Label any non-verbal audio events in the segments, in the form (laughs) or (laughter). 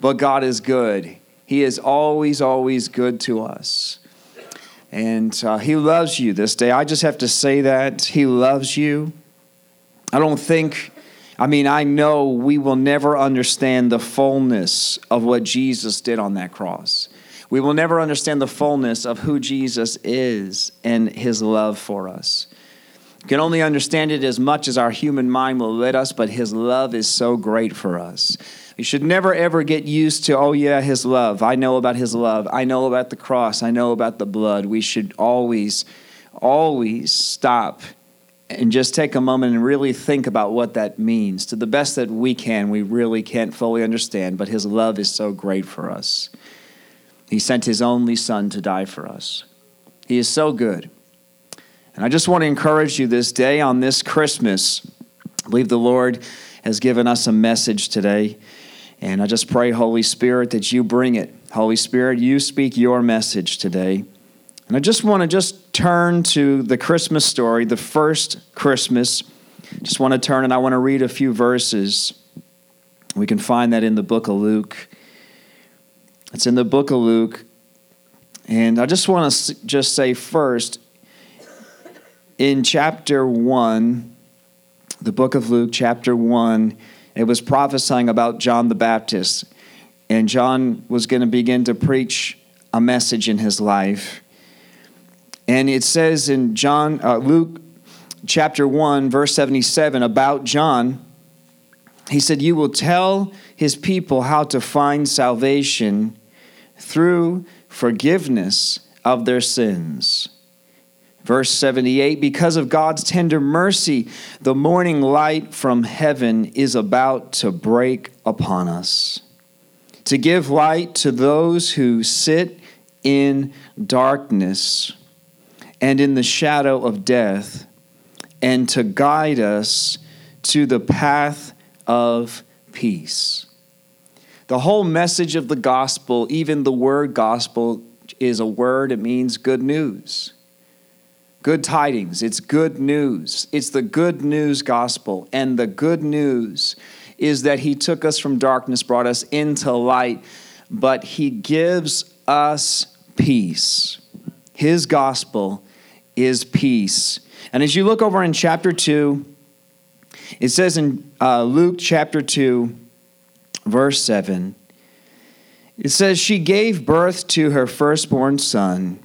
but God is good. He is always, always good to us. And uh, He loves you this day. I just have to say that. He loves you. I don't think, I mean, I know we will never understand the fullness of what Jesus did on that cross. We will never understand the fullness of who Jesus is and His love for us. We can only understand it as much as our human mind will let us, but His love is so great for us. We should never ever get used to, oh, yeah, His love. I know about His love. I know about the cross. I know about the blood. We should always, always stop and just take a moment and really think about what that means. To the best that we can, we really can't fully understand, but His love is so great for us. He sent His only Son to die for us. He is so good. And I just want to encourage you this day on this Christmas. I believe the Lord has given us a message today. And I just pray, Holy Spirit, that you bring it. Holy Spirit, you speak your message today. And I just want to just turn to the Christmas story, the first Christmas. Just want to turn and I want to read a few verses. We can find that in the book of Luke. It's in the book of Luke. And I just want to just say first, in chapter 1, the book of Luke, chapter 1, it was prophesying about John the Baptist. And John was going to begin to preach a message in his life. And it says in John, uh, Luke chapter 1, verse 77, about John, he said, You will tell his people how to find salvation through forgiveness of their sins Verse 78 Because of God's tender mercy, the morning light from heaven is about to break upon us, to give light to those who sit in darkness and in the shadow of death, and to guide us to the path of peace. The whole message of the gospel, even the word gospel, is a word, it means good news good tidings. It's good news. It's the good news gospel. And the good news is that He took us from darkness, brought us into light, but He gives us peace. His gospel is peace. And as you look over in chapter 2, it says in uh, Luke chapter 2, verse 7, it says, She gave birth to her firstborn son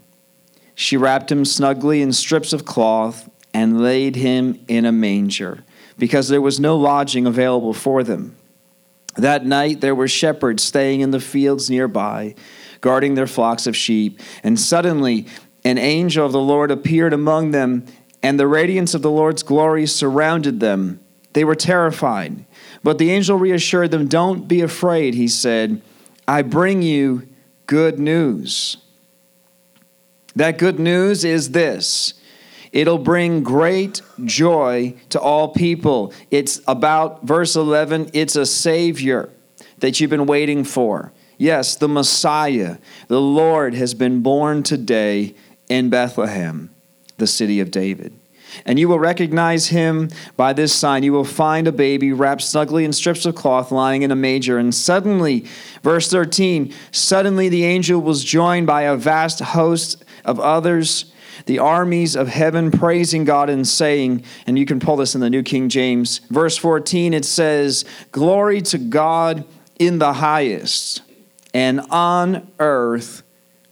she wrapped him snugly in strips of cloth and laid him in a manger, because there was no lodging available for them. That night there were shepherds staying in the fields nearby, guarding their flocks of sheep, and suddenly an angel of the Lord appeared among them, and the radiance of the Lord's glory surrounded them. They were terrified. But the angel reassured them, Don't be afraid, he said. I bring you good news that good news is this it'll bring great joy to all people. It's about, verse 11, it's a Savior that you've been waiting for. Yes, the Messiah, the Lord, has been born today in Bethlehem, the city of David. And you will recognize him by this sign. You will find a baby wrapped snugly in strips of cloth lying in a manger. And suddenly, verse 13, suddenly the angel was joined by a vast host of others, the armies of heaven praising God and saying, and you can pull this in the New King James, verse 14, it says, Glory to God in the highest, and on earth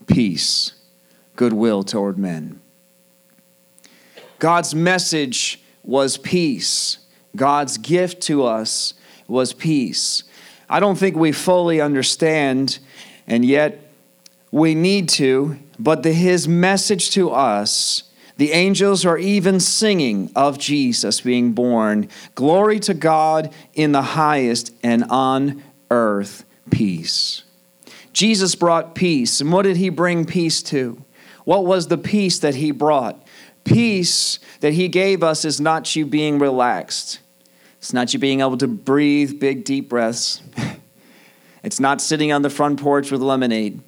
peace, goodwill toward men. God's message was peace. God's gift to us was peace. I don't think we fully understand, and yet we need to, but the, his message to us, the angels are even singing of Jesus being born. Glory to God in the highest, and on earth peace. Jesus brought peace. And what did he bring peace to? What was the peace that he brought? Peace that He gave us is not you being relaxed. It's not you being able to breathe big, deep breaths. (laughs) it's not sitting on the front porch with lemonade.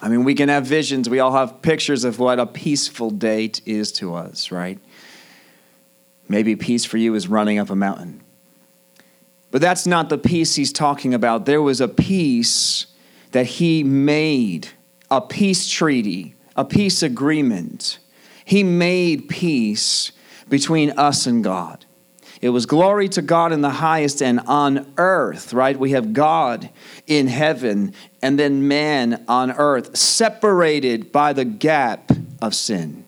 I mean, we can have visions. We all have pictures of what a peaceful date is to us, right? Maybe peace for you is running up a mountain. But that's not the peace he's talking about. There was a peace that he made, a peace treaty, a peace agreement. He made peace between us and God. It was glory to God in the highest and on earth, right? We have God in heaven and then man on earth, separated by the gap of sin.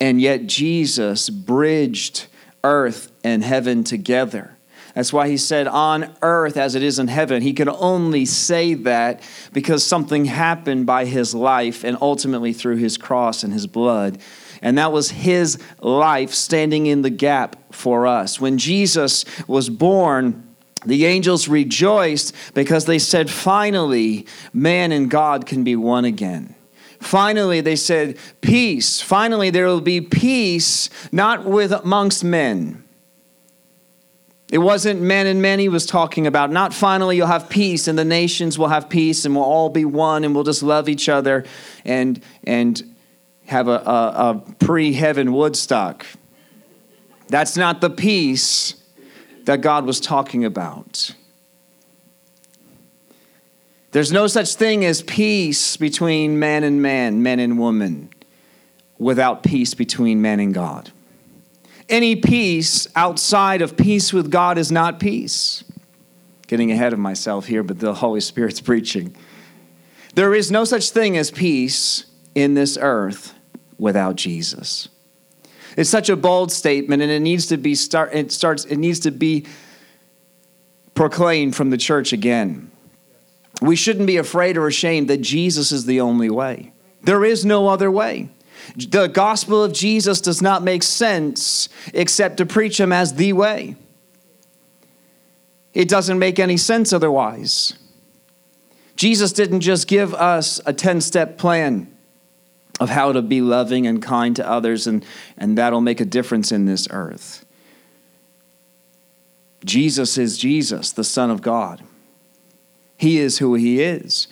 And yet Jesus bridged earth and heaven together. That's why he said, on earth as it is in heaven. He could only say that because something happened by his life and ultimately through his cross and his blood. And that was his life standing in the gap for us. When Jesus was born, the angels rejoiced because they said, finally, man and God can be one again. Finally, they said, peace. Finally, there will be peace, not with amongst men it wasn't men and men he was talking about. Not finally you'll have peace and the nations will have peace and we'll all be one and we'll just love each other and, and have a, a, a pre heaven Woodstock. That's not the peace that God was talking about. There's no such thing as peace between man and man, men and woman, without peace between man and God. Any peace outside of peace with God is not peace. Getting ahead of myself here, but the Holy Spirit's (laughs) preaching. There is no such thing as peace in this earth without Jesus. It's such a bold statement, and it needs to be start. It starts. It needs to be proclaimed from the church again. We shouldn't be afraid or ashamed that Jesus is the only way. There is no other way. The gospel of Jesus does not make sense except to preach him as the way. It doesn't make any sense otherwise. Jesus didn't just give us a 10 step plan of how to be loving and kind to others, and, and that'll make a difference in this earth. Jesus is Jesus, the Son of God. He is who He is.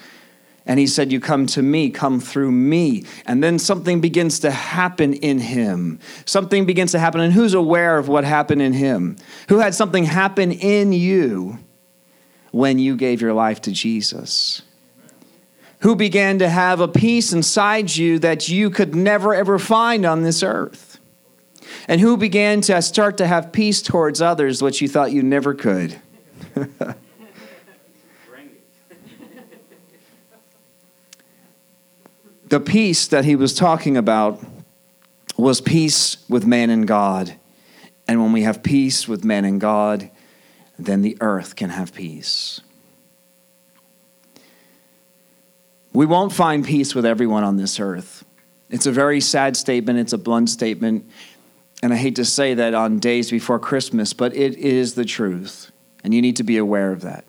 And he said, You come to me, come through me. And then something begins to happen in him. Something begins to happen. And who's aware of what happened in him? Who had something happen in you when you gave your life to Jesus? Who began to have a peace inside you that you could never ever find on this earth? And who began to start to have peace towards others, which you thought you never could? (laughs) the peace that he was talking about was peace with man and God. And when we have peace with man and God, then the earth can have peace. We won't find peace with everyone on this earth. It's a very sad statement, it's a blunt statement, and I hate to say that on days before Christmas, but it is the truth, and you need to be aware of that.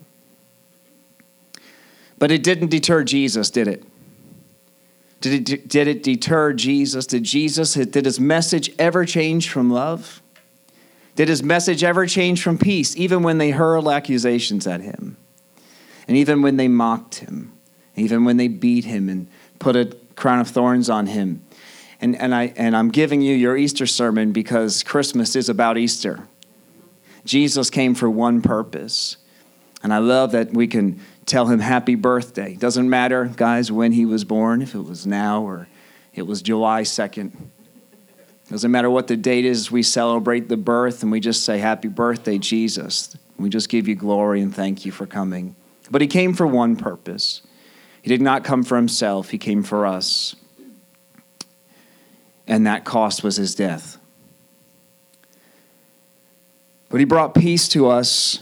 But it didn't deter Jesus, did it? Did it, did it deter Jesus? Did Jesus, did his message ever change from love? Did his message ever change from peace, even when they hurled accusations at him? And even when they mocked him? Even when they beat him and put a crown of thorns on him? And, and, I, and I'm giving you your Easter sermon because Christmas is about Easter. Jesus came for one purpose. And I love that we can tell him happy birthday. Doesn't matter, guys, when he was born, if it was now or it was July 2nd. Doesn't matter what the date is, we celebrate the birth and we just say, Happy birthday, Jesus. We just give you glory and thank you for coming. But he came for one purpose. He did not come for himself, he came for us. And that cost was his death. But he brought peace to us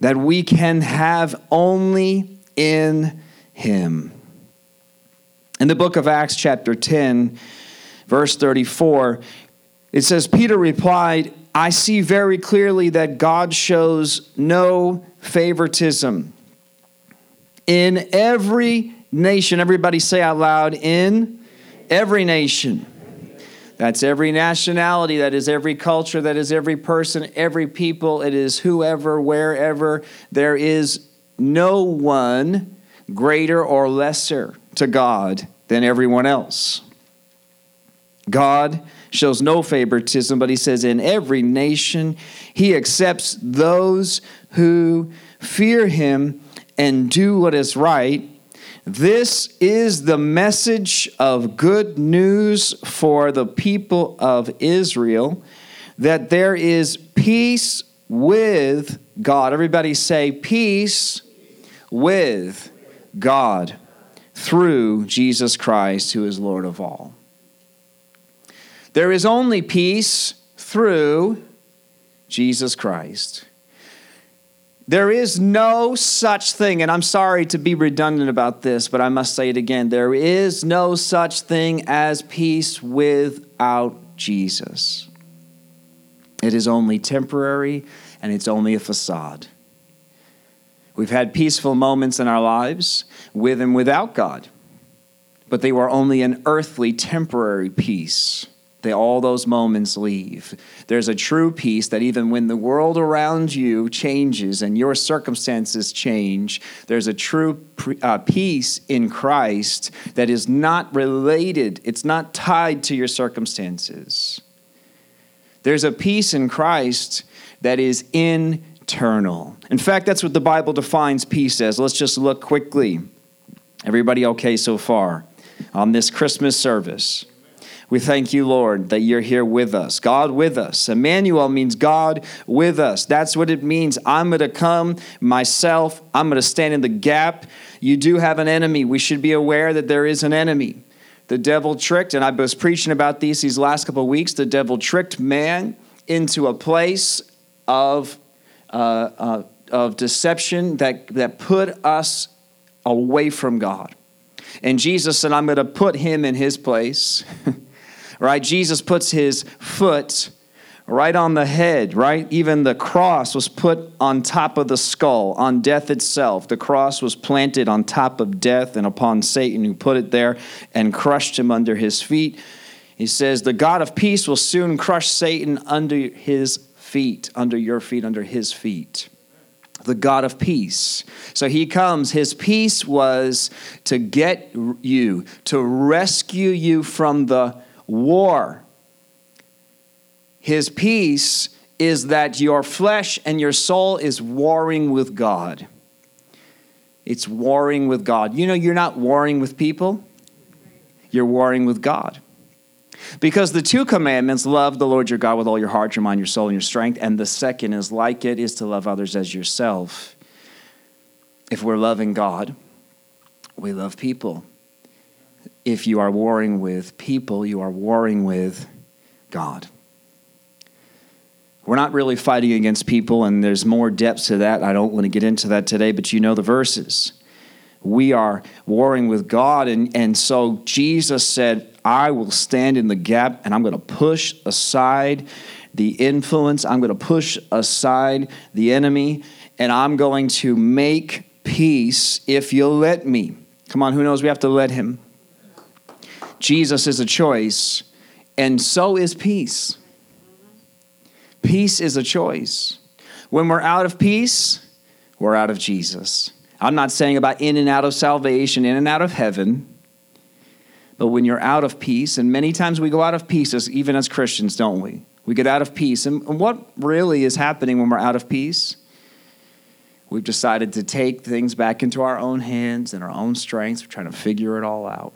that we can have only in Him. In the book of Acts, chapter 10, verse 34, it says, Peter replied, I see very clearly that God shows no favoritism. In every nation, everybody say out loud, in every nation. That's every nationality, that is every culture, that is every person, every people, it is whoever, wherever. There is no one greater or lesser to God than everyone else. God shows no favoritism, but he says, in every nation, he accepts those who fear him and do what is right. This is the message of good news for the people of Israel that there is peace with God. Everybody say, peace with God through Jesus Christ, who is Lord of all. There is only peace through Jesus Christ. There is no such thing, and I'm sorry to be redundant about this, but I must say it again. There is no such thing as peace without Jesus. It is only temporary and it's only a facade. We've had peaceful moments in our lives with and without God, but they were only an earthly, temporary peace. They, all those moments leave. There's a true peace that even when the world around you changes and your circumstances change, there's a true uh, peace in Christ that is not related, it's not tied to your circumstances. There's a peace in Christ that is internal. In fact, that's what the Bible defines peace as. Let's just look quickly. Everybody okay so far on this Christmas service? We thank you, Lord, that you're here with us. God with us. Emmanuel means God with us. That's what it means. I'm going to come myself, I'm going to stand in the gap. You do have an enemy. We should be aware that there is an enemy. The devil tricked, and I was preaching about these these last couple of weeks. The devil tricked man into a place of, uh, uh, of deception that, that put us away from God. And Jesus said, I'm going to put him in his place. (laughs) right? Jesus puts his foot right on the head, right? Even the cross was put on top of the skull, on death itself. The cross was planted on top of death and upon Satan, who put it there and crushed him under his feet. He says, The God of peace will soon crush Satan under his feet, under your feet, under his feet the God of peace. So he comes. His peace was to get you, to rescue you from the war. His peace is that your flesh and your soul is warring with God. It's warring with God. You know, you're not warring with people, you're warring with God. Because the two commandments love the Lord your God with all your heart, your mind, your soul, and your strength. And the second is like it is to love others as yourself. If we're loving God, we love people if you are warring with people, you are warring with God. We're not really fighting against people, and there's more depths to that. I don't want to get into that today, but you know the verses. We are warring with God, and, and so Jesus said, I will stand in the gap and I'm going to push aside the influence, I'm going to push aside the enemy, and I'm going to make peace if you'll let me. Come on, who knows we have to let him? Jesus is a choice, and so is peace. Peace is a choice. When we're out of peace, we're out of Jesus. I'm not saying about in and out of salvation, in and out of heaven, but when you're out of peace, and many times we go out of peace, as, even as Christians, don't we? We get out of peace. And, what really is happening when we're out of peace? We've decided to take things back into our own hands and our own strength. We're trying to figure it all out.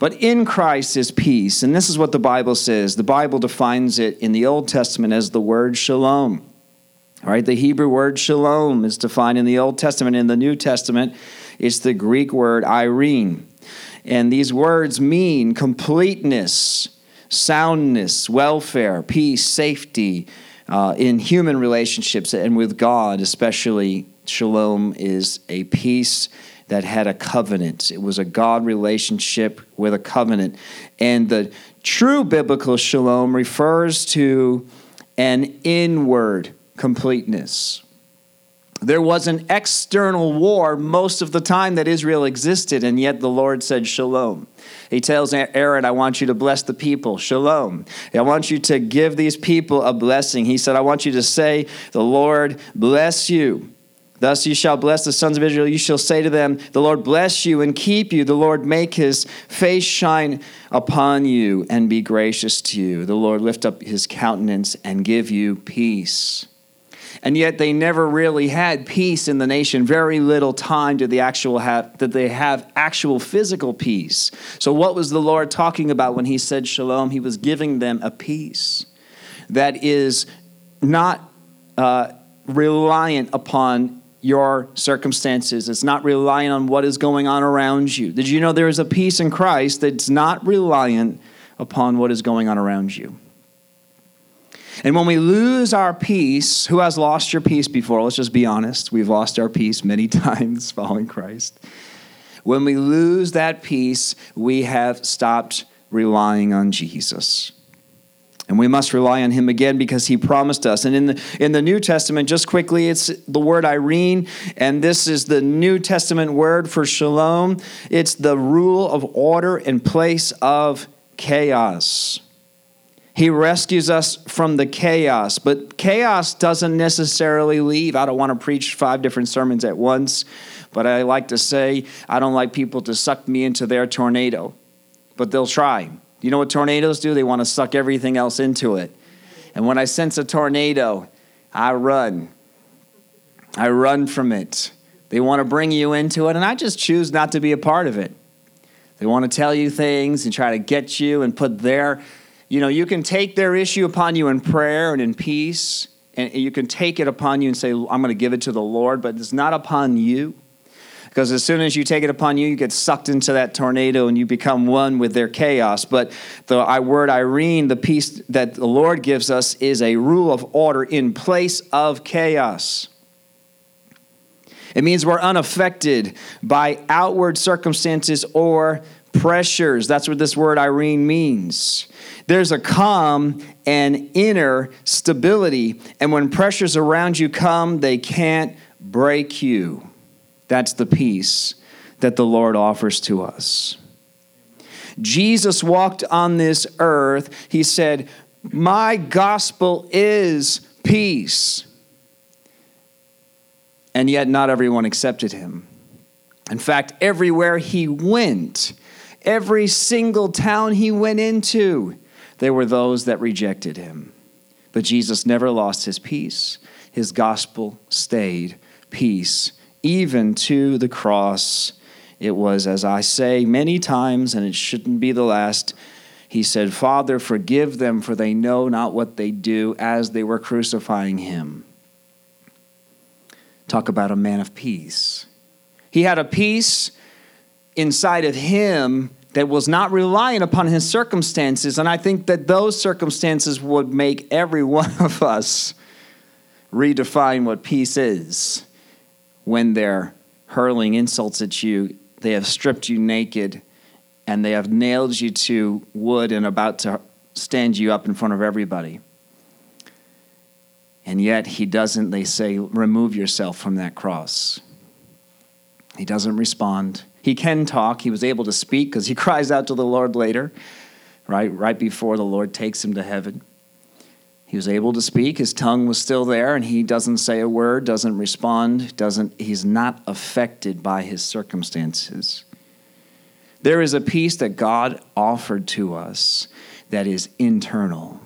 But in Christ is peace. And this is what the Bible says. The Bible defines it in the Old Testament as the word shalom. All right, the Hebrew word shalom is defined in the Old Testament. In the New Testament, it's the Greek word eirene. And these words mean completeness, soundness, welfare, peace, safety uh, in human relationships and with God, especially. Shalom is a peace that had a covenant. It was a God relationship with a covenant. And the true biblical shalom refers to an inward completeness. There was an external war most of the time that Israel existed, and yet the Lord said, Shalom. He tells Aaron, I want you to bless the people. Shalom. I want you to give these people a blessing. He said, I want you to say, The Lord bless you Thus you shall bless the sons of Israel. You shall say to them, The Lord bless you and keep you. The Lord make his face shine upon you and be gracious to you. The Lord lift up his countenance and give you peace. And yet they never really had peace in the nation. Very little time did they actual have did they have actual physical peace. So what was the Lord talking about when he said shalom? He was giving them a peace that is not uh, reliant upon your circumstances. It's not reliant on what is going on around you. Did you know there is a peace in Christ that's not reliant upon what is going on around you? And when we lose our peace, who has lost your peace before? Let's just be honest. We've lost our peace many (laughs) times following Christ. When we lose that peace, we have stopped relying on Jesus. And we must rely on him again because he promised us. And in the, in the New Testament, just quickly, it's the word Eirene, and this is the New Testament word for shalom. It's the rule of order in place of chaos. He rescues us from the chaos, but chaos doesn't necessarily leave. I don't want to preach five different sermons at once, but I like to say I don't like people to suck me into their tornado, but they'll try. You know what tornadoes do? They want to suck everything else into it. And when I sense a tornado, I run. I run from it. They want to bring you into it, and I just choose not to be a part of it. They want to tell you things and try to get you and put their, you know, you can take their issue upon you in prayer and in peace, and you can take it upon you and say, I'm going to give it to the Lord, but it's not upon you. Because as soon as you take it upon you, you get sucked into that tornado and you become one with their chaos. But the word Eirene, the peace that the Lord gives us, is a rule of order in place of chaos. It means we're unaffected by outward circumstances or pressures. That's what this word Eirene means. There's a calm and inner stability. And when pressures around you come, they can't break you. That's the peace that the Lord offers to us. Jesus walked on this earth. He said, My gospel is peace. And yet, not everyone accepted him. In fact, everywhere he went, every single town he went into, there were those that rejected him. But Jesus never lost his peace. His gospel stayed peace even to the cross. It was, as I say many times, and it shouldn't be the last. He said, Father, forgive them, for they know not what they do, as they were crucifying him. Talk about a man of peace. He had a peace inside of him that was not reliant upon his circumstances. And I think that those circumstances would make every (laughs) one of us redefine what peace is when they're hurling insults at you, they have stripped you naked and they have nailed you to wood and about to stand you up in front of everybody. And yet he doesn't, they say, remove yourself from that cross. He doesn't respond. He can talk. He was able to speak because he (laughs) cries out to the Lord later, right? Right before the Lord takes him to heaven. He was able to speak, his tongue was still there, and he doesn't say a word, doesn't respond, doesn't he's not affected by his circumstances. There is a peace that God offered to us that is internal.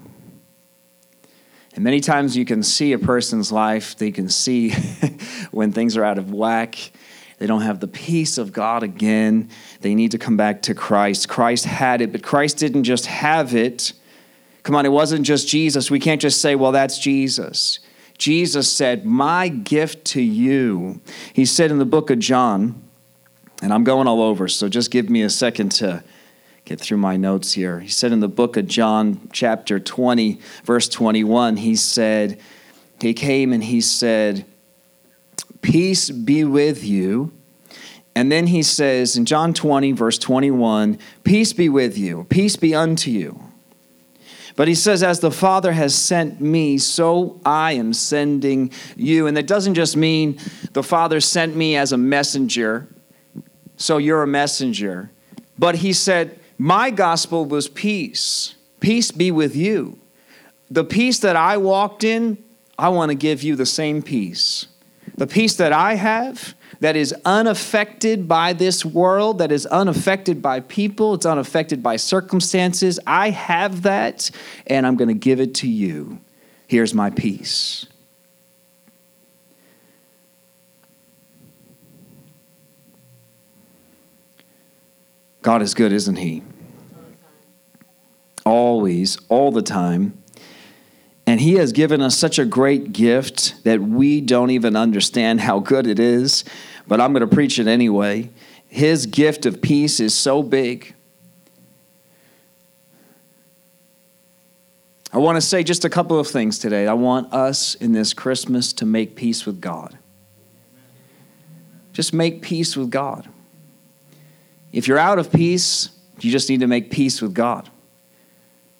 And many times you can see a person's life, they can see (laughs) when things are out of whack. They don't have the peace of God again. They need to come back to Christ. Christ had it, but Christ didn't just have it Come on, it wasn't just Jesus. We can't just say, well, that's Jesus. Jesus said, My gift to you. He said in the book of John, and I'm going all over, so just give me a second to get through my notes here. He said in the book of John, chapter 20, verse 21, he said, He came and he said, Peace be with you. And then he says in John 20, verse 21, Peace be with you, peace be unto you. But he says, As the Father has sent me, so I am sending you. And that doesn't just mean the Father sent me as a messenger, so you're a messenger. But he said, My gospel was peace. Peace be with you. The peace that I walked in, I want to give you the same peace. the peace that I have, that is unaffected by this world, that is unaffected by people, it's unaffected by circumstances. I have that, and I'm going to give it to you. Here's my peace. God is good, isn't He? Always, all the time. And He has given us such a great gift that we don't even understand how good it is, but I'm going to preach it anyway. His gift of peace is so big. I want to say just a couple of things today. I want us in this Christmas to make peace with God. Just make peace with God. If you're out of peace, you just need to make peace with God.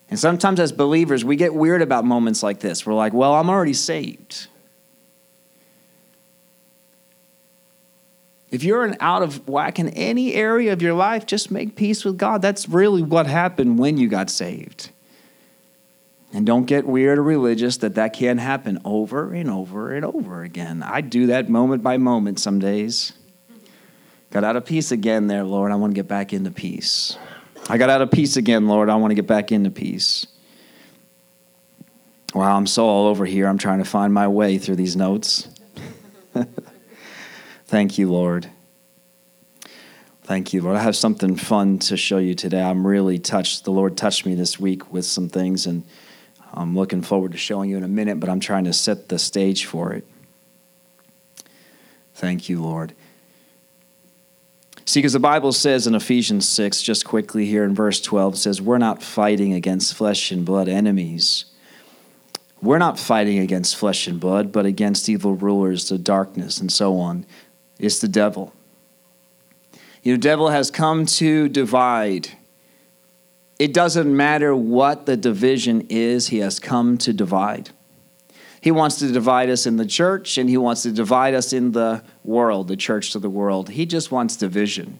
And sometimes as believers, we get weird about moments like this. We're like, well, I'm already saved. If you're an out of whack in any area of your life, just make peace with God. That's really what happened when you got saved. And don't get weird or religious that that can happen over and over and over again. I do that moment by moment some days. Got out of peace again there, Lord. I want to get back into peace. I got out of peace again, Lord. I want to get back into peace. Wow, I'm so all over here. I'm trying to find my way through these notes. (laughs) Thank you, Lord. Thank you, Lord. I have something fun to show you today. I'm really touched. The Lord touched me this week with some things, and I'm looking forward to showing you in a minute, but I'm trying to set the stage for it. Thank you, Lord. See, because the Bible says in Ephesians 6, just quickly here in verse 12, says, We're not fighting against flesh and blood enemies. We're not fighting against flesh and blood, but against evil rulers, the darkness, and so on. It's the devil. You know, devil has come to divide. It doesn't matter what the division is, he has come to divide. He wants to divide us in the church and he wants to divide us in the world, the church to the world. He just wants division.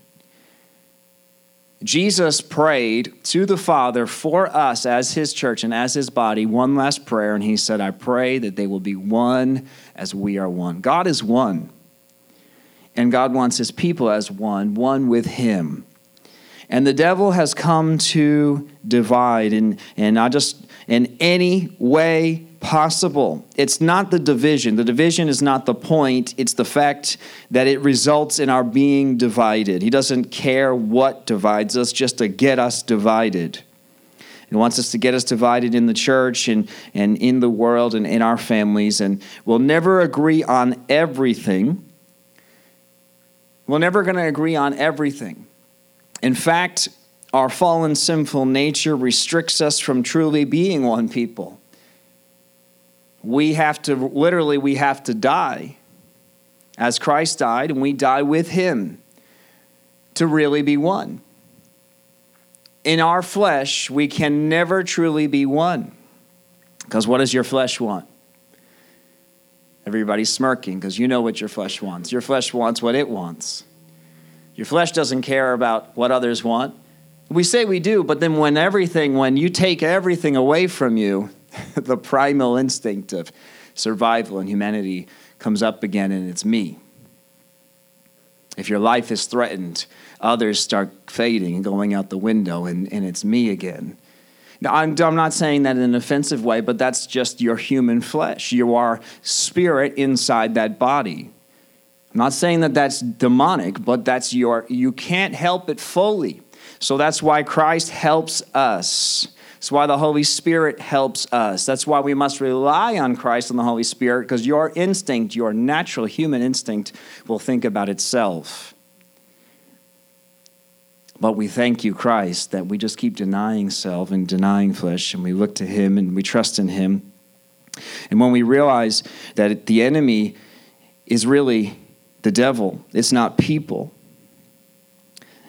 Jesus prayed to the Father for us as his church and as his body one last prayer, and he said, I pray that they will be one as we are one. God is one, and God wants his people as one, one with him. And the devil has come to divide, and, and I just, in any way possible. It's not the division. The division is not the point, it's the fact that it results in our being divided. He doesn't care what divides us, just to get us divided. He wants us to get us divided in the church and, and in the world and in our families. And we'll never agree on everything. We're never going to agree on everything. In fact, our fallen sinful nature restricts us from truly being one people we have to literally we have to die as Christ died and we die with him to really be one. In our flesh, we can never truly be one. Because what does your flesh want? Everybody's smirking because you know what your flesh wants. Your flesh wants what it wants. Your flesh doesn't care about what others want. We say we do, but then when everything, when you take everything away from you, (laughs) the primal instinct of survival and humanity comes up again, and it's me. If your life is threatened, others start fading and going out the window, and, and it's me again. Now, I'm, I'm not saying that in an offensive way, but that's just your human flesh. You are spirit inside that body. I'm not saying that that's demonic, but that's your, you can't help it fully. So that's why Christ helps us that's why the Holy Spirit helps us. That's why we must rely on Christ and the Holy Spirit because your instinct, your natural human instinct, will think about itself. But we thank you, Christ, that we just keep denying self and denying flesh, and we look to Him and we trust in Him. And when we realize that the enemy is really the devil, it's not people,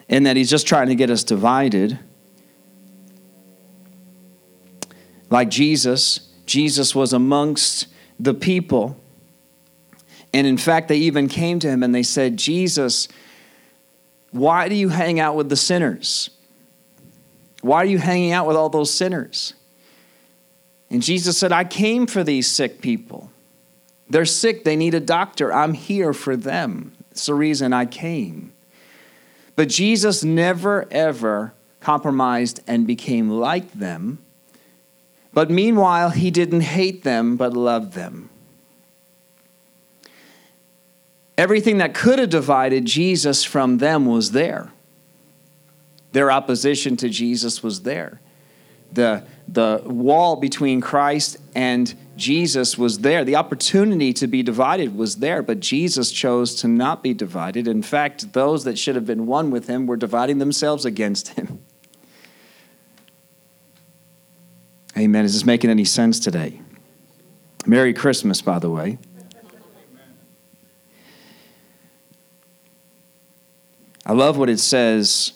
and that he's just trying to get us divided Like Jesus, Jesus was amongst the people. And in fact, they even came to him and they said, Jesus, why do you hang out with the sinners? Why are you hanging out with all those sinners? And Jesus said, I came for these sick people. They're sick, they need a doctor. I'm here for them. It's the reason I came. But Jesus never, ever compromised and became like them. But meanwhile, he didn't hate them, but loved them. Everything that could have divided Jesus from them was there. Their opposition to Jesus was there. The, the wall between Christ and Jesus was there. The opportunity to be divided was there, but Jesus chose to not be divided. In fact, those that should have been one with him were dividing themselves against him. (laughs) Amen. Is this making any sense today? Merry Christmas, by the way. I love what it says.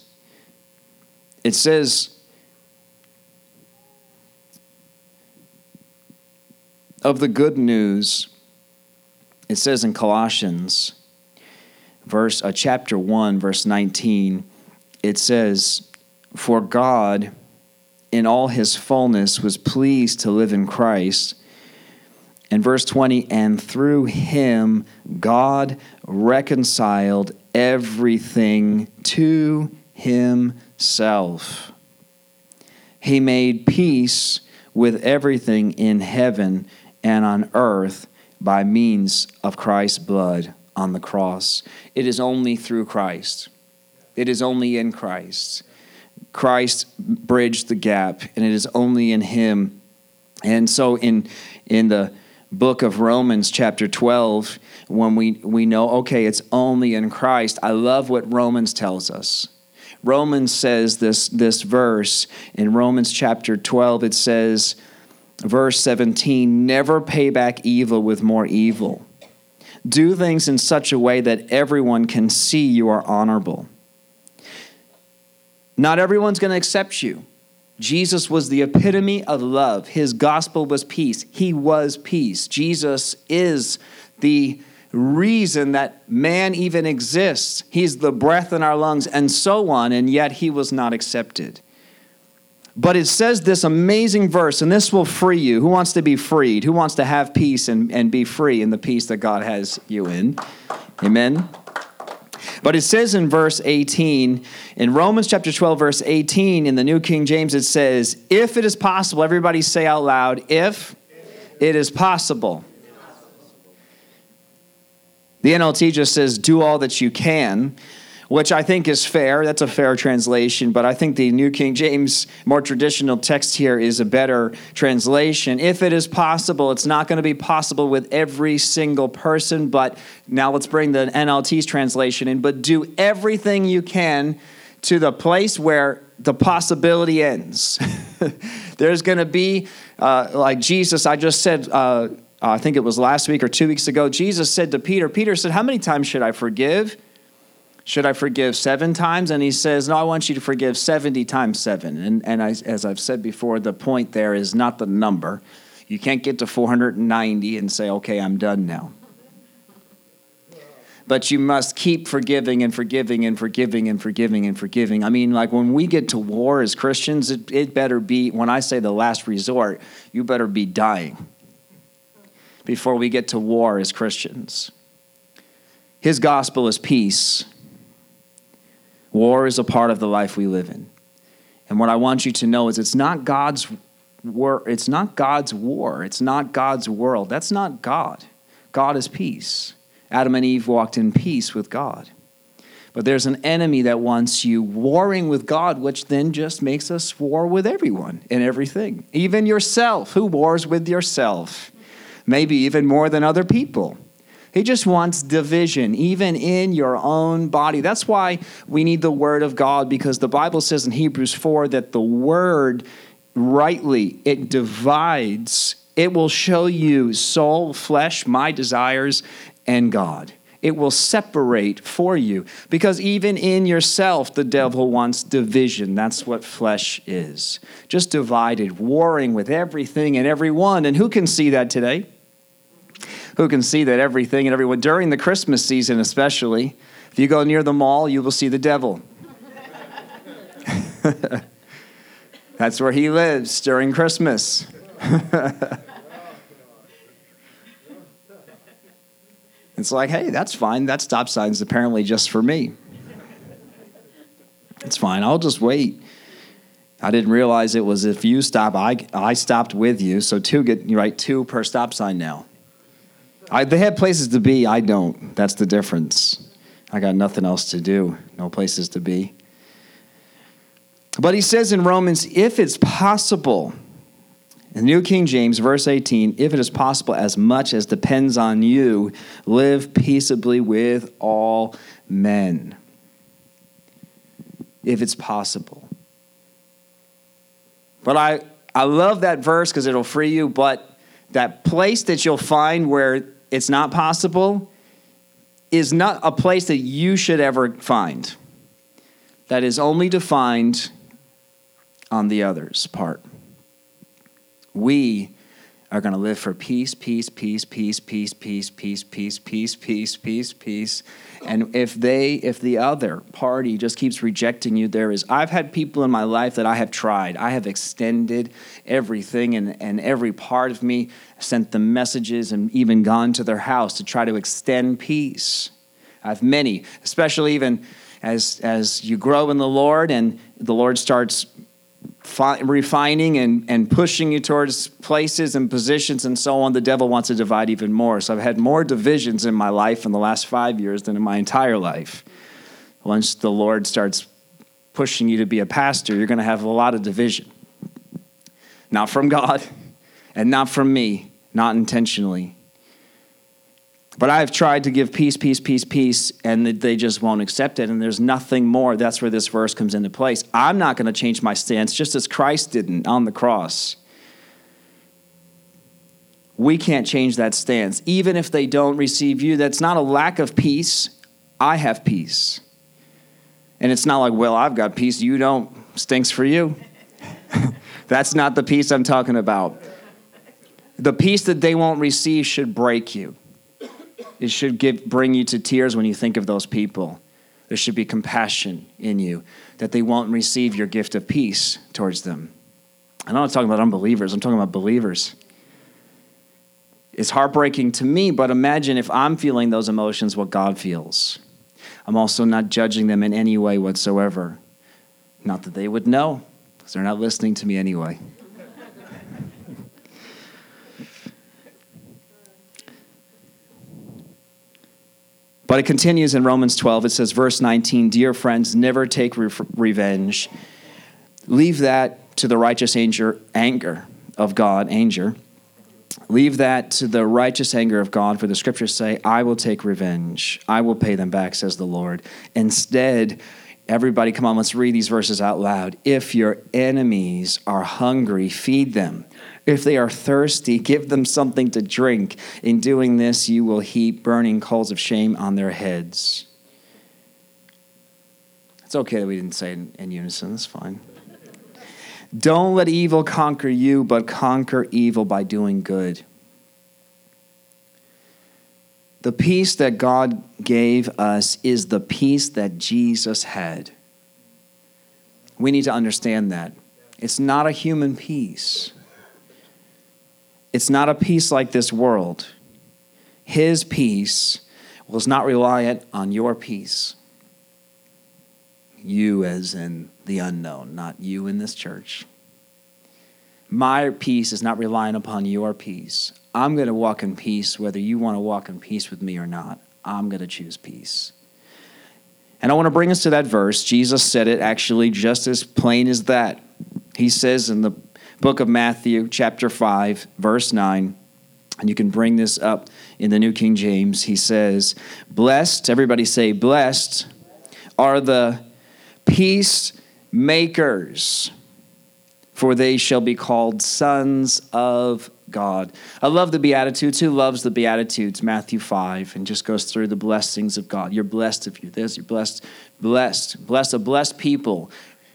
It says, of the good news, it says in Colossians, verse uh, chapter 1, verse 19, it says, For God in all his fullness was pleased to live in Christ. And verse 20, and through him God reconciled everything to himself. He made peace with everything in heaven and on earth by means of Christ's blood on the cross. It is only through Christ, it is only in Christ. Christ bridged the gap, and it is only in Him. And so, in in the book of Romans, chapter 12, when we, we know, okay, it's only in Christ, I love what Romans tells us. Romans says this, this verse in Romans chapter 12, it says, verse 17, never pay back evil with more evil. Do things in such a way that everyone can see you are honorable. Not everyone's going to accept you. Jesus was the epitome of love. His gospel was peace. He was peace. Jesus is the reason that man even exists. He's the breath in our lungs and so on, and yet he was not accepted. But it says this amazing verse, and this will free you. Who wants to be freed? Who wants to have peace and, and be free in the peace that God has you in? Amen. But it says in verse 18, in Romans chapter 12, verse 18, in the New King James, it says, If it is possible, everybody say out loud, if it is possible. The NLT just says, Do all that you can which I think is fair. That's a fair translation, but I think the New King James, more traditional text here, is a better translation. If it is possible, it's not going to be possible with every single person, but now let's bring the NLT's translation in. But do everything you can to the place where the possibility ends. (laughs) There's going to be, uh, like Jesus, I just said, uh, I think it was last week or two weeks ago, Jesus said to Peter, Peter said, How many times should I forgive? Should I forgive seven times? And he says, No, I want you to forgive 70 times seven. And, and I, as I've said before, the point there is not the number. You can't get to 490 and say, Okay, I'm done now. But you must keep forgiving and forgiving and forgiving and forgiving and forgiving. I mean, like when we get to war as Christians, it, it better be, when I say the last resort, you better be dying before we get to war as Christians. His gospel is peace. War is a part of the life we live in. And what I want you to know is it's not God's war, it's not God's war, it's not God's world. That's not God. God is peace. Adam and Eve walked in peace with God. But there's an enemy that wants you warring with God, which then just makes us war with everyone and everything. Even yourself. Who wars with yourself? Maybe even more than other people. He just wants division, even in your own body. That's why we need the Word of God, because the Bible says in Hebrews 4 that the Word rightly, it divides. It will show you soul, flesh, my desires, and God. It will separate for you because even in yourself, the devil wants division. That's what flesh is. Just divided, warring with everything and everyone. And who can see that today? Who can see that everything and everyone, during the Christmas season especially, if you go near the mall, you will see the devil. (laughs) That's where he lives during Christmas. (laughs) It's like, hey, that's fine. That stop sign's apparently just for me. It's fine. I'll just wait. I didn't realize it was if you stop, I, I stopped with you. So two get right two per stop sign now. I, they have places to be. I don't. That's the difference. I got nothing else to do. No places to be. But he says in Romans, if it's possible, in New King James, verse 18, if it is possible, as much as depends on you, live peaceably with all men. If it's possible. But I, I love that verse because it'll free you, but that place that you'll find where it's not possible is not a place that you should ever find. That is only defined on the other's part. We are going to live for peace, peace, peace, peace, peace, peace, peace, peace, peace, peace, peace, peace. And if they, if the other party just keeps rejecting you, there is. I've had people in my life that I have tried. I have extended everything and, and every part of me, sent them messages and even gone to their house to try to extend peace. I have many, especially even as as you grow in the Lord and the Lord starts fi- refining and, and pushing you towards places and positions and so on, the devil wants to divide even more. So I've had more divisions in my life in the last five years than in my entire life. Once the Lord starts pushing you to be a pastor, you're going to have a lot of division. Not from God and not from me, not intentionally. But I've tried to give peace, peace, peace, peace, and they just won't accept it. And there's nothing more. That's where this verse comes into place. I'm not going to change my stance, just as Christ didn't on the cross. We can't change that stance. Even if they don't receive you, that's not a lack of peace. I have peace. And it's not like, well, I've got peace, you don't. Stinks for you. (laughs) that's not the peace I'm talking about. The peace that they won't receive should break you. It should give, bring you to tears when you think of those people. There should be compassion in you that they won't receive your gift of peace towards them. I'm not talking about unbelievers, I'm talking about believers. It's heartbreaking to me, but imagine if I'm feeling those emotions, what God feels. I'm also not judging them in any way whatsoever. Not that they would know, because they're not listening to me anyway. But it continues in Romans 12. It says, verse 19 Dear friends, never take re- revenge. Leave that to the righteous anger, anger of God, anger. Leave that to the righteous anger of God, for the scriptures say, I will take revenge. I will pay them back, says the Lord. Instead, everybody, come on, let's read these verses out loud. If your enemies are hungry, feed them. If they are thirsty, give them something to drink. In doing this, you will heap burning coals of shame on their heads. It's okay that we didn't say it in, in unison. That's fine. Don't let evil conquer you, but conquer evil by doing good. The peace that God gave us is the peace that Jesus had. We need to understand that. It's not a human peace. It's not a peace like this world. His peace was not reliant on your peace. You, as in the unknown, not you in this church. My peace is not relying upon your peace. I'm going to walk in peace whether you want to walk in peace with me or not. I'm going to choose peace. And I want to bring us to that verse. Jesus said it actually just as plain as that. He says in the book of Matthew, chapter 5, verse 9. And you can bring this up in the New King James. He says, Blessed, everybody say, blessed are the peacemakers, for they shall be called sons of God. I love the Beatitudes. Who loves the Beatitudes? Matthew 5, and just goes through the blessings of God. You're blessed if you're this, you're blessed, blessed, blessed, a blessed people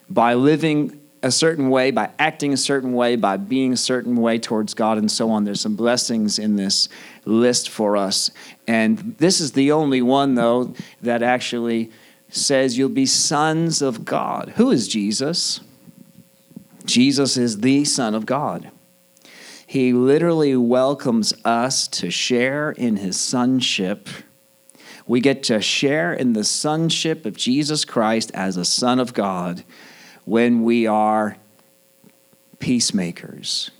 by living a certain way, by acting a certain way, by being a certain way towards God, and so on. There's some blessings in this list for us. And this is the only one, though, that actually says you'll be sons of God. Who is Jesus? Jesus is the Son of God. He literally welcomes us to share in his sonship We get to share in the sonship of Jesus Christ as a son of God when we are peacemakers.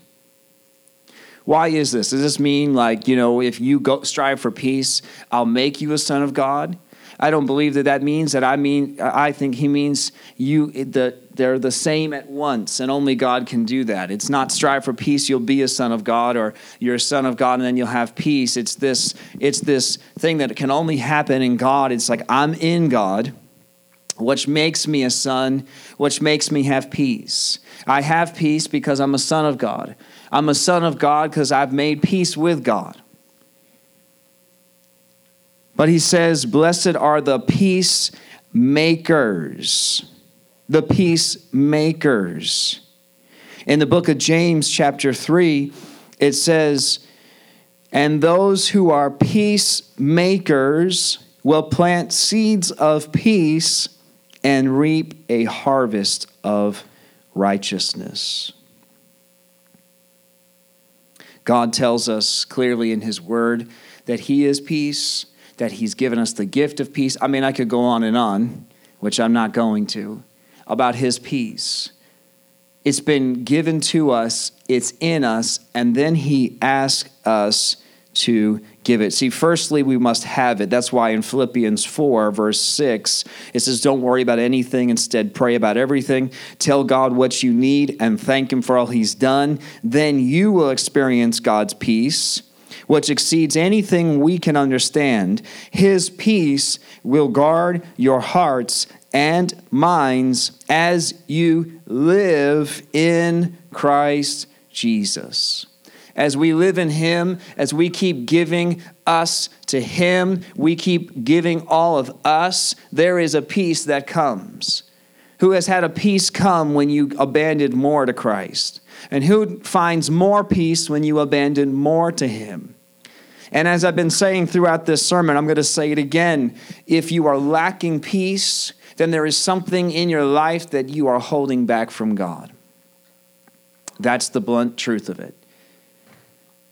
Why is this? Does this mean like, you know, if you go strive for peace, I'll make you a son of God? I don't believe that that means that. I mean, I think he means you. The, they're the same at once, and only God can do that. It's not strive for peace. You'll be a son of God, or you're a son of God, and then you'll have peace. It's this. It's this thing that can only happen in God. It's like I'm in God which makes me a son, which makes me have peace. I have peace because I'm a son of God. I'm a son of God because I've made peace with God. But he says, Blessed are the peacemakers. The peacemakers. In the book of James, chapter 3, it says, And those who are peacemakers will plant seeds of peace and reap a harvest of righteousness. God tells us clearly in His Word that He is peace that He's given us the gift of peace. I mean, I could go on and on, which I'm not going to, about His peace. It's been given to us, it's in us, and then He asks us to give it. See, firstly, we must have it. That's why in Philippians 4, verse 6, it says, Don't worry about anything, instead, pray about everything. Tell God what you need and thank Him for all He's done. Then you will experience God's peace which exceeds anything we can understand. His peace will guard your hearts and minds as you live in Christ Jesus. As we live in Him, as we keep giving us to Him, we keep giving all of us, there is a peace that comes. Who has had a peace come when you abandoned more to Christ? And who finds more peace when you abandon more to Him? And as I've been saying throughout this sermon, I'm going to say it again. If you are lacking peace, then there is something in your life that you are holding back from God. That's the blunt truth of it.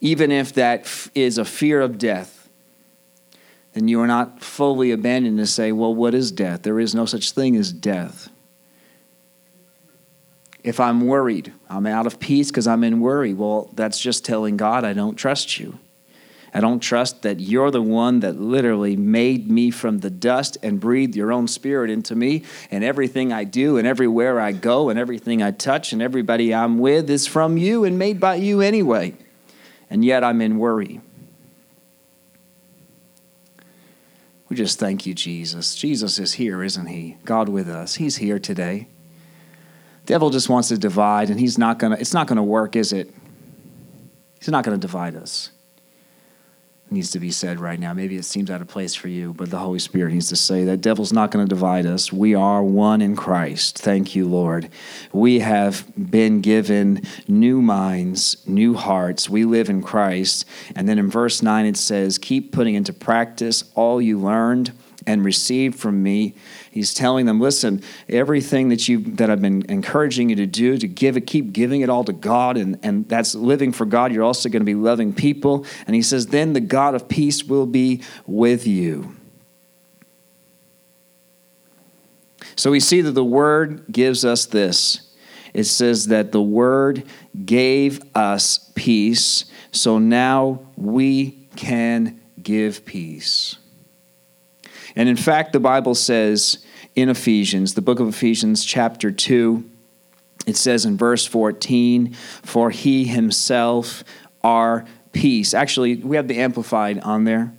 Even if that is a fear of death, then you are not fully abandoned to say, well, what is death? There is no such thing as death. If I'm worried, I'm out of peace because I'm in worry. Well, that's just telling God I don't trust you. I don't trust that you're the one that literally made me from the dust and breathed your own spirit into me. And everything I do and everywhere I go and everything I touch and everybody I'm with is from you and made by you anyway. And yet I'm in worry. We just thank you, Jesus. Jesus is here, isn't he? God with us. He's here today. Devil just wants to divide, and he's not gonna, it's not gonna work, is it? He's not gonna divide us needs to be said right now. Maybe it seems out of place for you, but the Holy Spirit needs to say that devil's not going to divide us. We are one in Christ. Thank you, Lord. We have been given new minds, new hearts. We live in Christ. And then in verse 9 it says, "Keep putting into practice all you learned and received from me. He's telling them, listen, everything that you that I've been encouraging you to do, to give it, keep giving it all to God, and, and that's living for God. You're also going to be loving people. And he says, then the God of peace will be with you. So we see that the word gives us this. It says that the word gave us peace, so now we can give peace. And in fact, the Bible says in Ephesians, the book of Ephesians, chapter 2, it says in verse 14, For he himself our peace. Actually, we have the Amplified on there.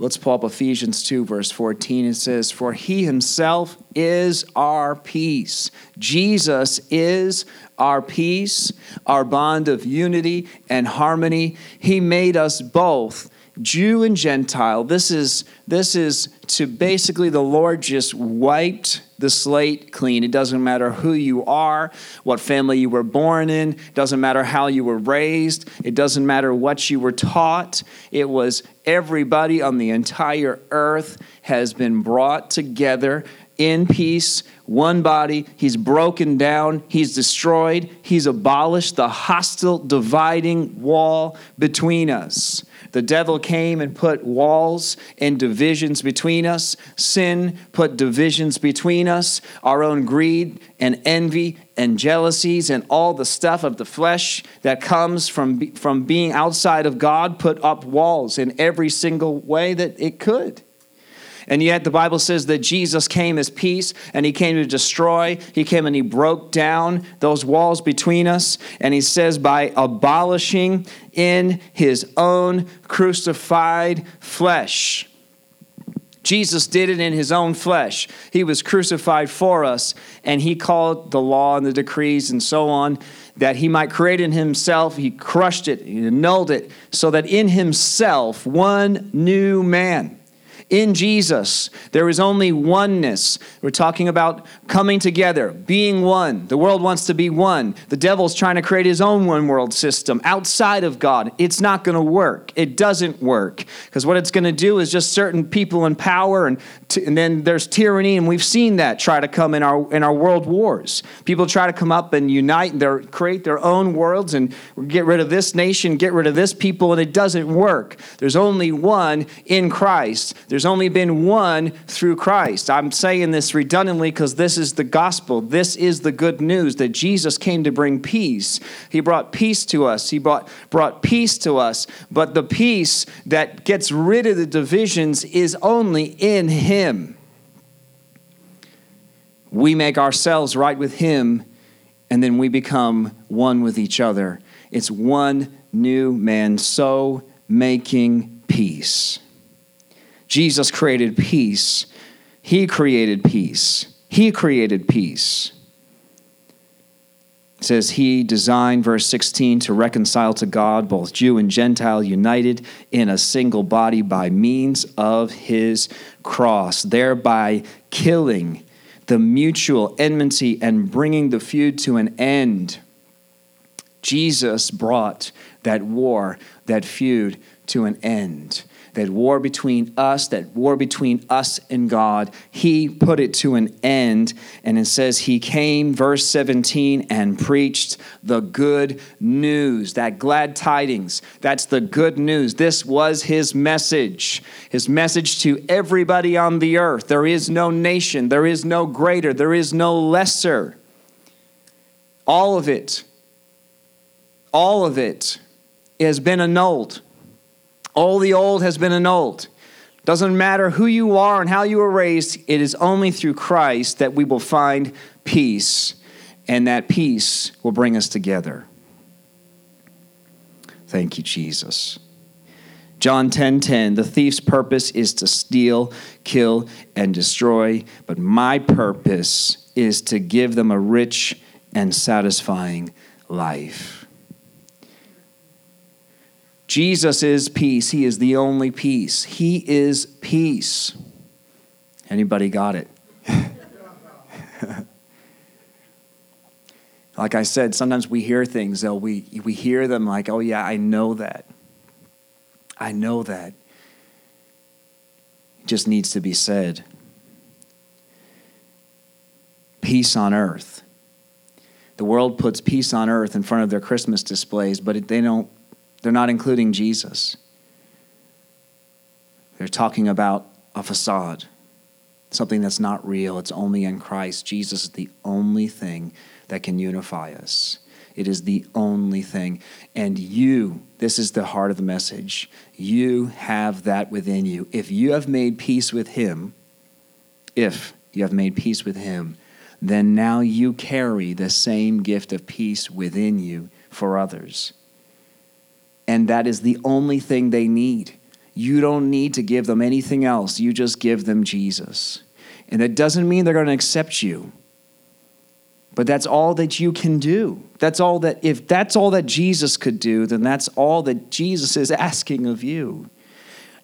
Let's pull up Ephesians 2, verse 14. It says, For he himself is our peace. Jesus is our peace, our bond of unity and harmony. He made us both Jew and Gentile. This is this is to basically the Lord just wiped the slate clean. It doesn't matter who you are, what family you were born in, it doesn't matter how you were raised, it doesn't matter what you were taught. It was everybody on the entire earth has been brought together in peace, one body. He's broken down, he's destroyed, he's abolished the hostile dividing wall between us. The devil came and put walls and divisions between us. Sin put divisions between us. Our own greed and envy and jealousies and all the stuff of the flesh that comes from, from being outside of God put up walls in every single way that it could. And yet the Bible says that Jesus came as peace and he came to destroy. He came and he broke down those walls between us. And he says, by abolishing in his own crucified flesh. Jesus did it in his own flesh. He was crucified for us, and he called the law and the decrees and so on that he might create in himself. He crushed it, he annulled it, so that in himself, one new man in Jesus, there is only oneness. We're talking about coming together, being one. The world wants to be one. The devil's trying to create his own one world system outside of God. It's not going to work. It doesn't work. Because what it's going to do is just certain people in power, and, t- and then there's tyranny, and we've seen that try to come in our, in our world wars. People try to come up and unite and create their own worlds and get rid of this nation, get rid of this people, and it doesn't work. There's only one in Christ. There's there's only been one through Christ. I'm saying this redundantly because this is the gospel. This is the good news that Jesus came to bring peace. He brought peace to us. He brought, brought peace to us. But the peace that gets rid of the divisions is only in Him. We make ourselves right with Him, and then we become one with each other. It's one new man, so making peace. Jesus created peace. He created peace. He created peace. It says he designed, verse 16, to reconcile to God both Jew and Gentile united in a single body by means of his cross, thereby killing the mutual enmity and bringing the feud to an end. Jesus brought that war, that feud to an end that war between us, that war between us and God, he put it to an end. And it says he came, verse 17, and preached the good news, that glad tidings. That's the good news. This was his message, his message to everybody on the earth. There is no nation, there is no greater, there is no lesser. All of it, all of it has been annulled. All the old has been annulled. Doesn't matter who you are and how you were raised, it is only through Christ that we will find peace, and that peace will bring us together. Thank you, Jesus. John 10:10 10, 10, The thief's purpose is to steal, kill and destroy, but my purpose is to give them a rich and satisfying life. Jesus is peace. He is the only peace. He is peace. Anybody got it? (laughs) like I said, sometimes we hear things, though, we, we hear them like, oh, yeah, I know that. I know that. It just needs to be said. Peace on earth. The world puts peace on earth in front of their Christmas displays, but they don't they're not including Jesus. They're talking about a facade, something that's not real. It's only in Christ. Jesus is the only thing that can unify us. It is the only thing. And you, this is the heart of the message, you have that within you. If you have made peace with Him, if you have made peace with Him, then now you carry the same gift of peace within you for others and that is the only thing they need. You don't need to give them anything else, you just give them Jesus. And that doesn't mean they're going to accept you. But that's all that you can do. That's all that, if that's all that Jesus could do, then that's all that Jesus is asking of you.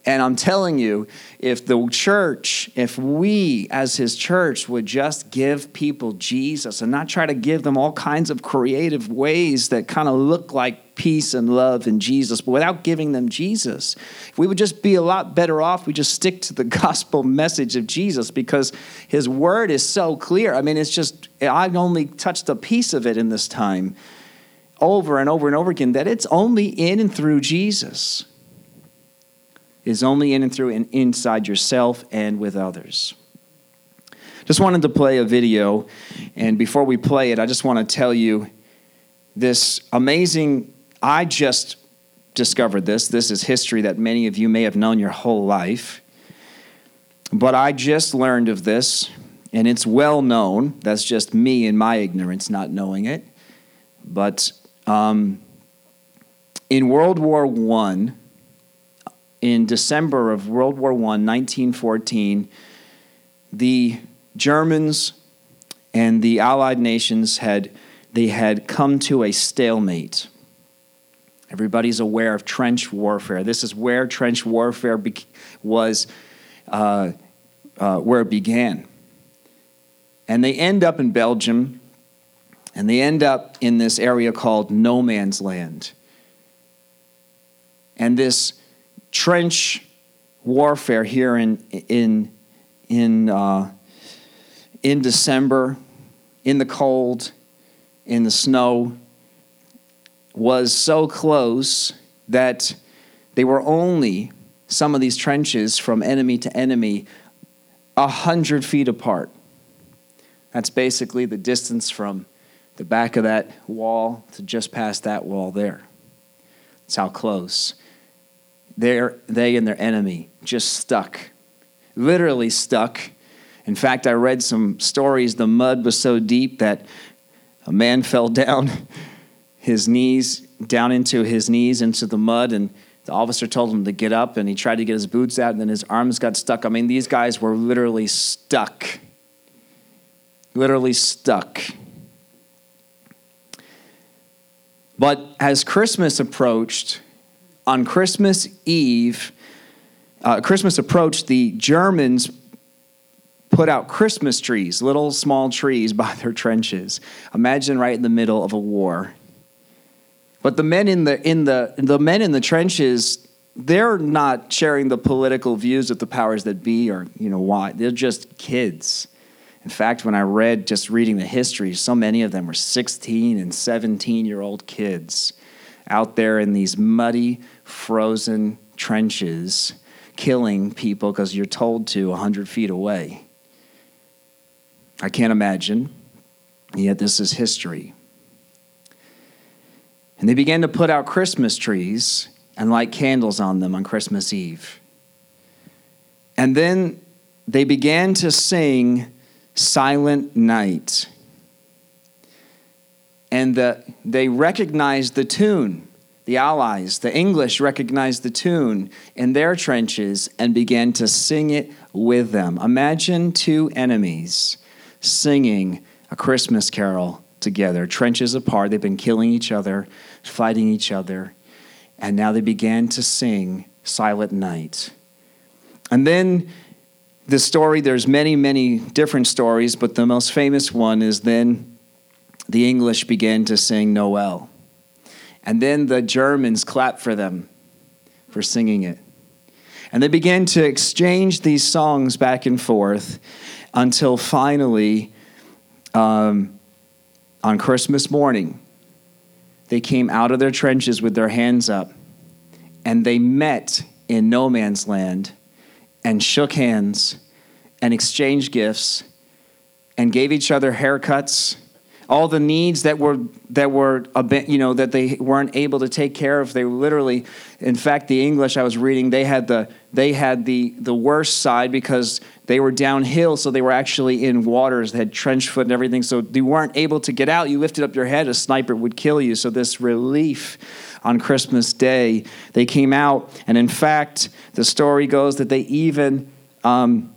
And I'm telling you, if the church, if we as his church would just give people Jesus and not try to give them all kinds of creative ways that kind of look like peace and love and Jesus, but without giving them Jesus, if we would just be a lot better off, we just stick to the (laughs) gospel message of Jesus because his word is so clear. I mean, it's just, I've only touched a piece of it in this time over and over and over again that it's only in and through Jesus. Is only in and through and inside yourself and with others. Just wanted to play a video, and before we play it, I just want to tell you this amazing. I just discovered this. This is history that many of you may have known your whole life. But I just learned of this, and it's well known. That's just me and my ignorance not knowing it. But um, in World War I, in December of World War I, 1914, the Germans and the Allied nations had they had come to a stalemate. Everybody's aware of trench warfare. This is where trench warfare be- was, uh, uh, where it began. And they end up in Belgium, and they end up in this area called No Man's Land. And this trench warfare here in, in, in uh, in December, in the cold, in the snow, was so close that they were only some of these trenches from enemy to enemy a hundred feet apart. That's basically the distance from the back of that wall to just past that wall there. That's how close. They're, they and their enemy just stuck, literally stuck in fact, I read some stories. The mud was so deep that a man (laughs) fell down his knees, down into his knees into the mud, and the officer told him to get up, and he tried to get his boots out, and then his arms got stuck. I mean, these guys were literally stuck. Literally stuck. But as Christmas approached, on Christmas Eve, uh, Christmas approached, the Germans put out Christmas trees, little small trees (laughs) by their trenches. Imagine right in the middle of a war. But the men in the in the the men in the trenches, they're not sharing the political views of the powers that be or you know why. They're just kids. In fact, when I read just reading the history, so many of them were 16 and 17 year old kids out there in these muddy, frozen trenches, killing people because you're told to 100 feet away. I can't imagine, yet this is history. And they began to put out Christmas trees and light candles on them on Christmas Eve. And then they began to sing Silent Night. And the, they recognized the tune. The Allies, the English recognized the tune in their trenches and began to sing it with them. Imagine two enemies singing a Christmas carol together, trenches apart. They've been killing each other, fighting each other, and now they began to sing Silent Night. And then the story, there's many, many different stories, but the most famous one is then the English began to sing Noel. And then the Germans clapped for them for singing it. And they began to exchange these songs back and forth until finally, um, on Christmas morning, they came out of their trenches with their hands up and they met in no man's land and shook hands and exchanged gifts and gave each other haircuts all the needs that were that were you know that they weren't able to take care of. They literally in fact the english i was reading they had the they had the the worst side because they were downhill so they were actually in waters they had trench foot and everything. So they weren't able to get out. You lifted up your head a sniper would kill you. So this relief on christmas day they came out. And in fact the story goes that they even um,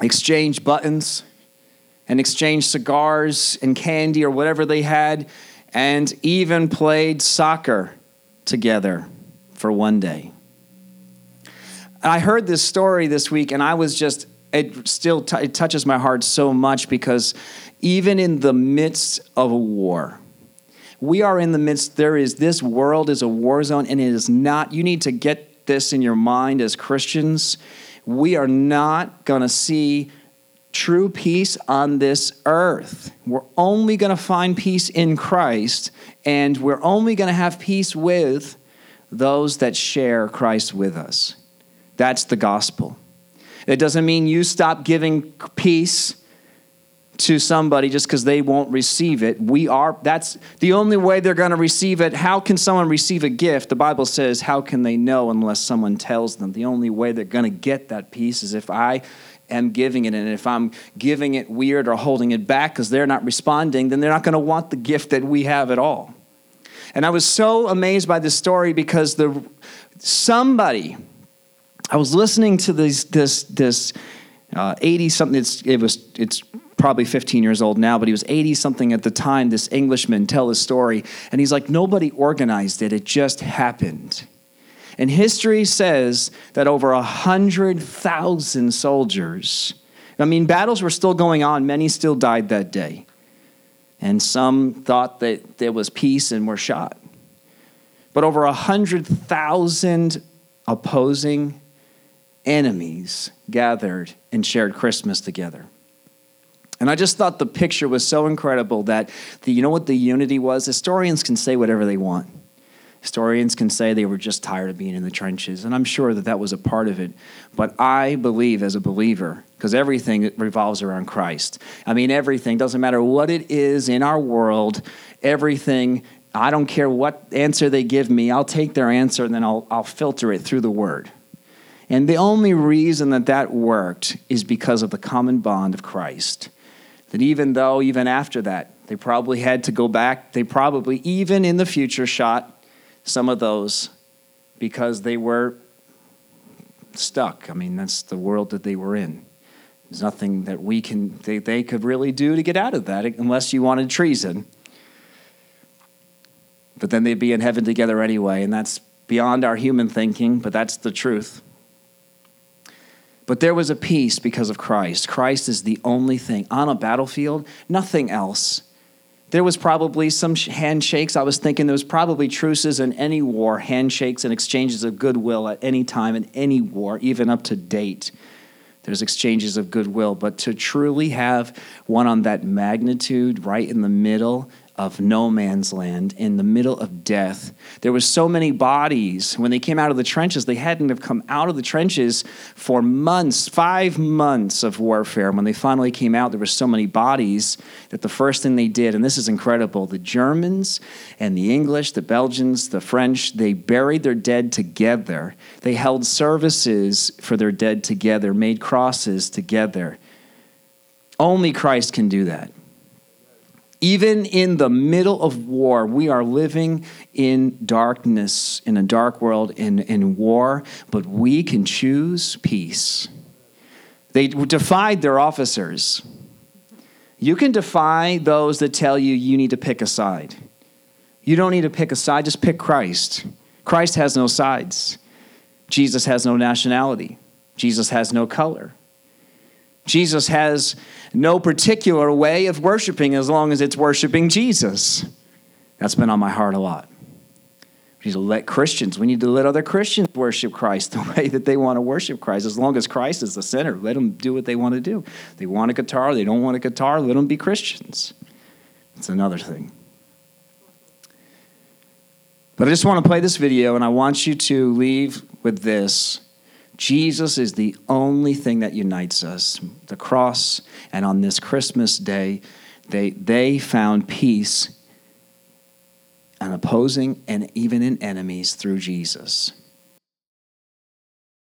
exchanged buttons and exchanged cigars and candy or whatever they had, and even played soccer together for one day. I heard this story this week, and I was just, it still t- it touches my heart so much because even in the midst of a war, we are in the midst, there is, this world is a war zone, and it is not, you need to get this in your mind as Christians. We are not going to see true peace on this earth. We're only going to find peace in Christ, and we're only going to have peace with those that share Christ with us. That's the gospel. It doesn't mean you stop giving peace to somebody just because they won't receive it. We are, that's the only way they're going to receive it. How can someone receive a gift? The Bible says, how can they know unless someone tells them? The only way they're going to get that peace is if I am giving it. And if I'm giving it weird or holding it back because they're not responding, then they're not going to want the gift that we have at all. And I was so amazed by this story because the somebody, I was listening to this this this uh, 80 something. It's it was it's probably 15 years old now, but he was 80 something at the time. This Englishman tell his story, and he's like, nobody organized it; it just happened. And history says that over a hundred thousand soldiers. I mean, battles were still going on. Many still died that day. And some thought that there was peace and were shot. But over a hundred thousand opposing enemies gathered and shared Christmas together. And I just thought the picture was so incredible that the, you know what the unity was? Historians can say whatever they want. Historians can say they were just tired of being in the trenches, and I'm sure that that was a part of it. But I believe as a believer, because everything revolves around Christ. I mean, everything, doesn't matter what it is in our world, everything, I don't care what answer they give me, I'll take their answer and then I'll, I'll filter it through the Word. And the only reason that that worked is because of the common bond of Christ. That even though, even after that, they probably had to go back, they probably, even in the future, shot some of those because they were stuck. I mean, that's the world that they were in. There's nothing that we can, they, they could really do to get out of that unless you wanted treason. But then they'd be in heaven together anyway, and that's beyond our human thinking, but that's the truth. But there was a peace because of Christ. Christ is the only thing on a battlefield, nothing else there was probably some handshakes. I was thinking there was probably truces in any war, handshakes and exchanges of goodwill at any time in any war, even up to date. There's exchanges of goodwill, but to truly have one on that magnitude right in the middle of no man's land in the middle of death. There were so many bodies. When they came out of the trenches, they hadn't have come out of the trenches for months, five months of warfare. When they finally came out, there were so many bodies that the first thing they did, and this is incredible, the Germans and the English, the Belgians, the French, they buried their dead together. They held services for their dead together, made crosses together. Only Christ can do that. Even in the middle of war, we are living in darkness, in a dark world, in, in war, but we can choose peace. They defied their officers. You can defy those that tell you you need to pick a side. You don't need to pick a side, just pick Christ. Christ has no sides. Jesus has no nationality. Jesus has no color. Jesus has no particular way of worshiping as long as it's worshiping Jesus. That's been on my heart a lot. We need to let Christians, we need to let other Christians worship Christ the (laughs) way that they want to worship Christ. As long as Christ is the center, let them do what they want to do. They want a guitar, they don't want a guitar, let them be Christians. It's another thing. But I just want to play this video and I want you to leave with this. Jesus is the only thing that unites us. The cross, and on this Christmas day, they, they found peace and opposing and even in enemies through Jesus.